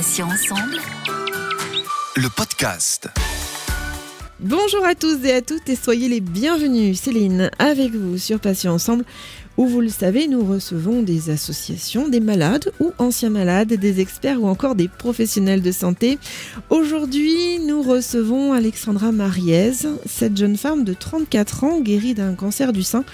Patients ensemble. Le podcast. Bonjour à tous et à toutes et soyez les bienvenus. Céline avec vous sur Patients Ensemble où vous le savez, nous recevons des associations, des malades ou anciens malades, des experts ou encore des professionnels de santé. Aujourd'hui, nous recevons Alexandra Mariez. Cette jeune femme de 34 ans, guérie d'un cancer du sein,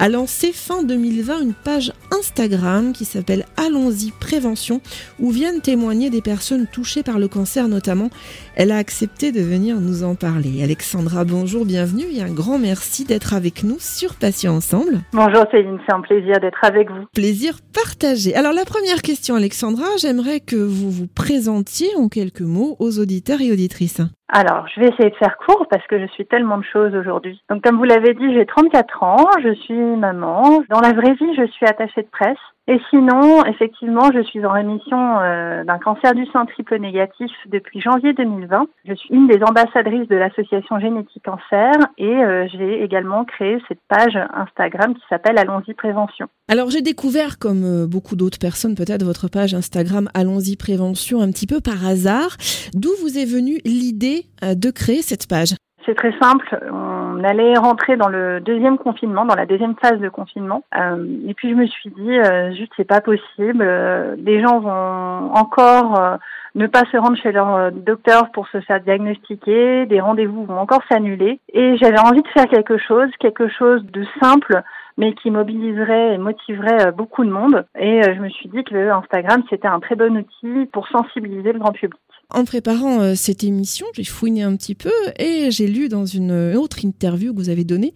a lancé fin 2020 une page Instagram qui s'appelle Allons-y Prévention, où viennent témoigner des personnes touchées par le cancer notamment. Elle a accepté de venir nous en parler. Alexandra, bonjour, bienvenue et un grand merci d'être avec nous sur Patients Ensemble. Bonjour Céline, c'est un plaisir d'être avec vous. Plaisir partagé. Alors la première question Alexandra, j'aimerais que vous vous présentiez en quelques mots aux auditeurs et auditrices. Alors, je vais essayer de faire court parce que je suis tellement de choses aujourd'hui. Donc, comme vous l'avez dit, j'ai 34 ans, je suis maman. Dans la vraie vie, je suis attachée de presse. Et sinon, effectivement, je suis en rémission euh, d'un cancer du sein triple négatif depuis janvier 2020. Je suis une des ambassadrices de l'association Génétique Cancer et euh, j'ai également créé cette page Instagram qui s'appelle Allons-y Prévention. Alors j'ai découvert, comme euh, beaucoup d'autres personnes peut-être, votre page Instagram Allons-y Prévention un petit peu par hasard. D'où vous est venue l'idée de créer cette page? C'est très simple. On allait rentrer dans le deuxième confinement, dans la deuxième phase de confinement. Euh, et puis je me suis dit, euh, juste c'est pas possible. Euh, les gens vont encore euh, ne pas se rendre chez leur docteur pour se faire diagnostiquer. Des rendez-vous vont encore s'annuler. Et j'avais envie de faire quelque chose, quelque chose de simple, mais qui mobiliserait et motiverait beaucoup de monde. Et je me suis dit que Instagram c'était un très bon outil pour sensibiliser le grand public. En préparant euh, cette émission, j'ai fouiné un petit peu et j'ai lu dans une autre interview que vous avez donnée,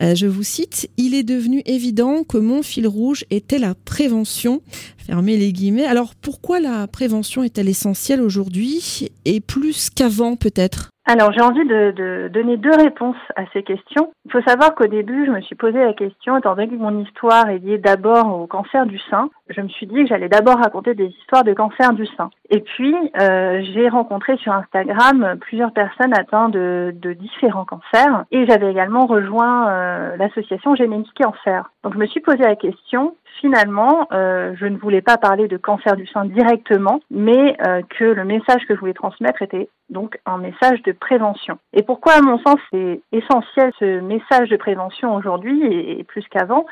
euh, je vous cite, Il est devenu évident que mon fil rouge était la prévention. Fermez les guillemets. Alors pourquoi la prévention est-elle essentielle aujourd'hui et plus qu'avant peut-être? Alors j'ai envie de, de, donner deux réponses à ces questions. Il faut savoir qu'au début, je me suis posé la question, étant donné que mon histoire est liée d'abord au cancer du sein, je me suis dit que j'allais d'abord raconter des histoires de cancer du sein. Et puis euh, j'ai rencontré sur Instagram plusieurs personnes atteintes de, différents cancers et j'avais également rejoint euh, l'association Génétique Cancer. Donc je me suis posé la question finalement, euh, je ne voulais pas parler de cancer du sein directement, mais que le message que je voulais transmettre était donc un message de prévention. Et pourquoi, à mon sens, c'est essentiel ce message de prévention aujourd'hui et, plus qu'avant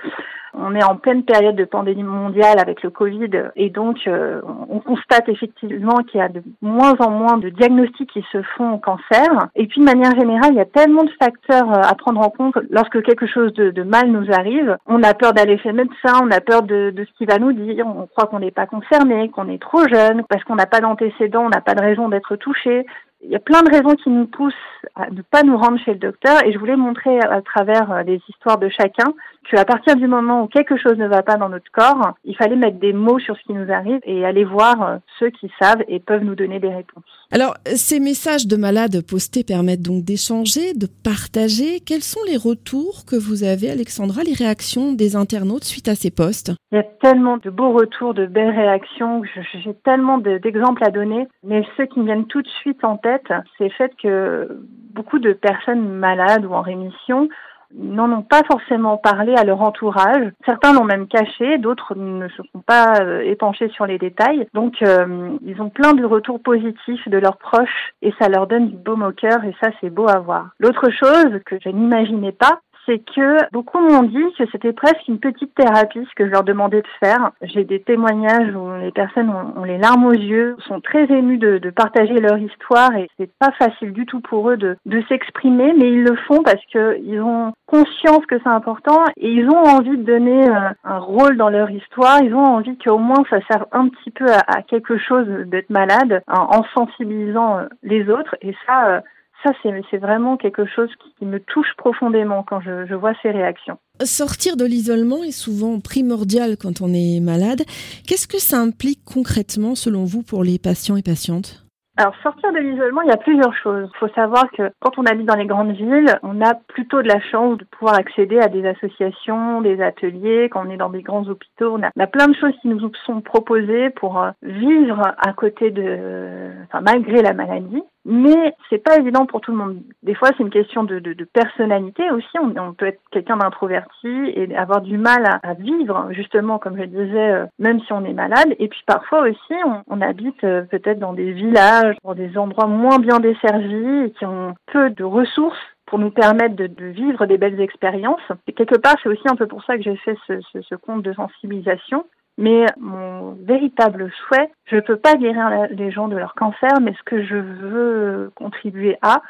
On est en pleine période de pandémie mondiale avec le Covid et donc euh, on constate effectivement qu'il y a de moins en moins de diagnostics qui se font au cancer. Et puis de manière générale, il y a tellement de facteurs à prendre en compte lorsque quelque chose de, de mal nous arrive. On a peur d'aller chez le médecin, on a peur de, de ce qu'il va nous dire, on croit qu'on n'est pas concerné, qu'on est trop jeune, parce qu'on n'a pas d'antécédents, on n'a pas de raison d'être touché. Il y a plein de raisons qui nous poussent à ne pas nous rendre chez le docteur et je voulais montrer à travers euh, les histoires de chacun qu'à partir du moment où quelque chose ne va pas dans notre corps, il fallait mettre des mots sur ce qui nous arrive et aller voir euh, ceux qui savent et peuvent nous donner des réponses. Alors, ces messages de malades postés permettent donc d'échanger, de partager. Quels sont les retours que vous avez, Alexandra, les réactions des internautes suite à ces posts Il y a tellement de beaux retours, de belles réactions. J'ai tellement d'exemples à donner, mais ceux qui me viennent tout de suite en tête, c'est le fait que beaucoup de personnes malades ou en rémission n'en ont pas forcément parlé à leur entourage. Certains l'ont même caché, d'autres ne se sont pas euh, épanchés sur les détails. Donc, euh, ils ont plein de retours positifs de leurs proches et ça leur donne du baume au cœur et ça, c'est beau à voir. L'autre chose que je n'imaginais pas, c'est que beaucoup m'ont dit que c'était presque une petite thérapie ce que je leur demandais de faire. J'ai des témoignages où les personnes ont, les larmes aux yeux, sont très émues de, partager leur histoire et c'est pas facile du tout pour eux de, s'exprimer, mais ils le font parce qu'ils ont conscience que c'est important et ils ont envie de donner euh, un rôle dans leur histoire. Ils ont envie qu'au moins ça serve un petit peu à, quelque chose d'être malade en, sensibilisant euh, les autres et ça euh, ça, c'est vraiment quelque chose qui me touche profondément quand je, vois ces réactions. Sortir de l'isolement est souvent primordial quand on est malade. Qu'est-ce que ça implique concrètement, selon vous, pour les patients et patientes? Alors sortir de l'isolement, il y a plusieurs choses. Il faut savoir que quand on habite dans les grandes villes, on a plutôt de la chance de pouvoir accéder à des associations, des ateliers. Quand on est dans des grands hôpitaux, on a, on a plein de choses qui nous sont proposées pour euh, vivre à côté de, enfin malgré la maladie. Mais c'est pas évident pour tout le monde. Des fois, c'est une question de, personnalité aussi. On, peut être quelqu'un d'introverti et avoir du mal à, vivre, justement, comme je disais, euh, même si on est malade. Et puis parfois aussi, on, habite euh, peut-être dans des villages, dans des endroits moins bien desservis et qui ont peu de ressources pour nous permettre de, vivre des belles expériences. Et quelque part, c'est aussi un peu pour ça que j'ai fait ce compte de sensibilisation. Mais mon véritable souhait, je ne peux pas guérir les gens de leur cancer, mais ce que je veux contribuer à,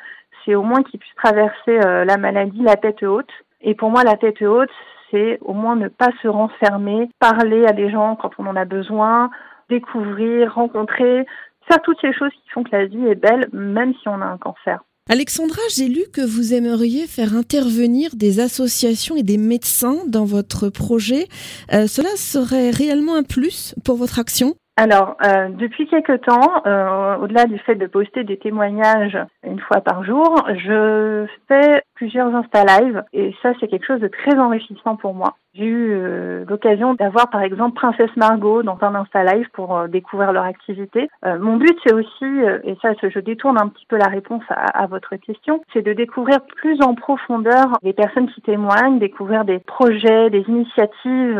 c'est au moins qu'ils puissent traverser euh, la maladie la tête haute. Et pour moi, la tête haute, c'est au moins ne pas se renfermer, parler à des gens quand on en a besoin, découvrir, rencontrer, faire toutes ces choses qui font que la vie est belle, même si on a un cancer. Alexandra, j'ai lu que vous aimeriez faire intervenir des associations et des médecins dans votre projet. Euh, cela serait réellement un plus pour votre action? Alors, euh, depuis quelque temps, euh, au-delà du fait de poster des témoignages une fois par jour, je fais plusieurs Insta Live et ça, c'est quelque chose de très enrichissant pour moi. J'ai eu euh, l'occasion d'avoir par exemple Princesse Margot dans un Insta Live pour euh, découvrir leur activité. Euh, mon but, c'est aussi, et ça, je détourne un petit peu la réponse à, à votre question, c'est de découvrir plus en profondeur les personnes qui témoignent, découvrir des projets, des initiatives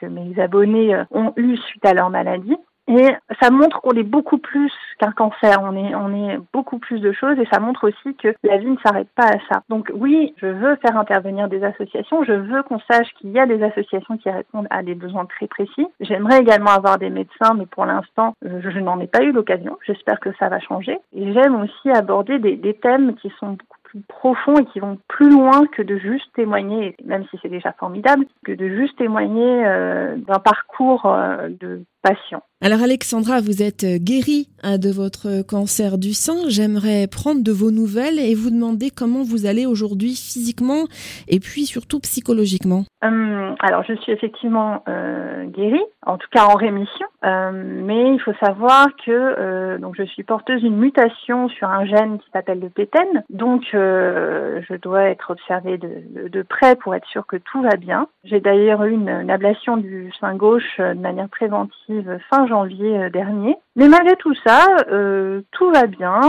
que mes abonnés ont eues suite à leur maladie. Et ça montre qu'on est beaucoup plus qu'un cancer, on est, on est beaucoup plus de choses et ça montre aussi que la vie ne s'arrête pas à ça. Donc oui, je veux faire intervenir des associations, je veux qu'on sache qu'il y a des associations qui répondent à des besoins très précis. J'aimerais également avoir des médecins, mais pour l'instant, je, je n'en ai pas eu l'occasion. J'espère que ça va changer. Et j'aime aussi aborder des, des thèmes qui sont beaucoup plus profonds et qui vont plus loin que de juste témoigner, même si c'est déjà formidable, que de juste témoigner euh, d'un parcours euh, de patient. Alors Alexandra, vous êtes guérie hein, de votre cancer du sein. J'aimerais prendre de vos nouvelles et vous demander comment vous allez aujourd'hui physiquement et puis surtout psychologiquement. Hum, alors je suis effectivement euh, guérie, en tout cas en rémission, euh, mais il faut savoir que euh, donc je suis porteuse d'une mutation sur un gène qui s'appelle le PTEN, donc euh, je dois être observée de, de, de, près pour être sûre que tout va bien. J'ai d'ailleurs eu une, une ablation du sein gauche de manière préventive fin janvier euh, dernier. Mais malgré tout ça, euh, tout va bien.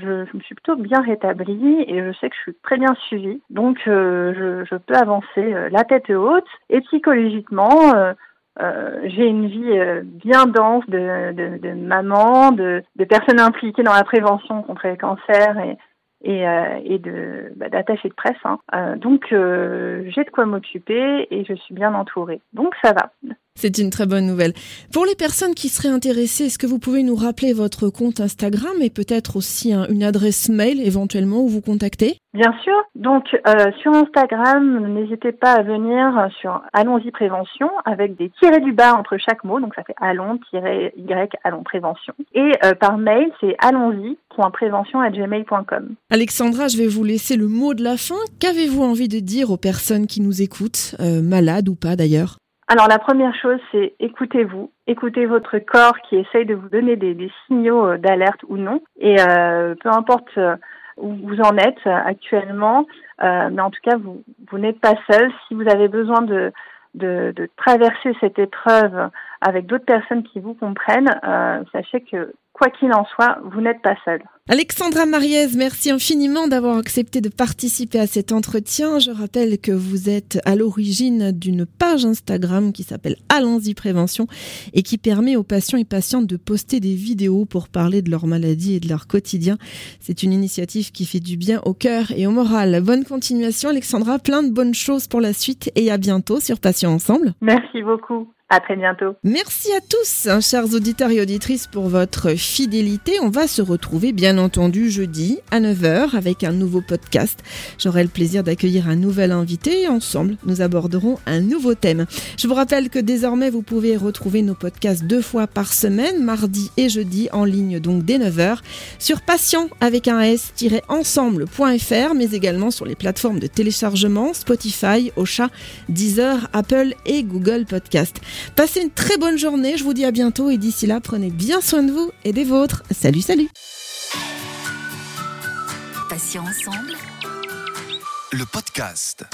Je, me suis plutôt bien rétablie et je sais que je suis très bien suivie. Donc, euh, je, peux avancer la tête haute et psychologiquement. J'ai une vie bien dense de, maman, de, personnes impliquées dans la prévention contre les cancers et, et, euh, et de bah, d'attaché de presse. Hein. Donc j'ai de quoi m'occuper et je suis bien entourée. Donc ça va. C'est une très bonne nouvelle. Pour les personnes qui seraient intéressées, est-ce que vous pouvez nous rappeler votre compte Instagram et peut-être aussi un, une adresse mail éventuellement où vous contactez Bien sûr. Donc euh, sur Instagram, n'hésitez pas à venir sur Allons-y prévention avec des tirés du bas entre chaque mot. Donc ça fait allons-y allons prévention. Et euh, par mail, c'est allons-y.prévention@gmail.com. Alexandra, je vais vous laisser le mot de la fin. Qu'avez-vous envie de dire aux personnes qui nous écoutent, euh, malades ou pas d'ailleurs? Alors la première chose, c'est écoutez-vous, écoutez votre corps qui essaye de vous donner des, signaux d'alerte ou non. Et euh, peu importe euh, où vous en êtes actuellement, euh, mais en tout cas, vous, vous n'êtes pas seul. Si vous avez besoin de, de, de traverser cette épreuve avec d'autres personnes qui vous comprennent, euh, sachez que quoi qu'il en soit, vous n'êtes pas seul. Alexandra Mariez, merci infiniment d'avoir accepté de participer à cet entretien. Je rappelle que vous êtes à l'origine d'une page Instagram qui s'appelle Allons-y Prévention et qui permet aux patients et patientes de poster des vidéos pour parler de leur maladie et de leur quotidien. C'est une initiative qui fait du bien au cœur et au moral. Bonne continuation Alexandra, plein de bonnes choses pour la suite et à bientôt sur Patients Ensemble. Merci beaucoup. À très bientôt. Merci à tous, hein, chers auditeurs et auditrices, pour votre fidélité. On va se retrouver, bien entendu, jeudi à 9h avec un nouveau podcast. J'aurai le plaisir d'accueillir un nouvel invité et ensemble, nous aborderons un nouveau thème. Je vous rappelle que désormais, vous pouvez retrouver nos podcasts deux fois par semaine, mardi et jeudi, en ligne donc dès 9h, sur patient avec un s-ensemble.fr, mais également sur les plateformes de téléchargement Spotify, Ocha, Deezer, Apple et Google Podcast. Passez une très bonne journée, je vous dis à bientôt et d'ici là, prenez bien soin de vous et des vôtres. Salut, salut Patients ensemble. Le podcast.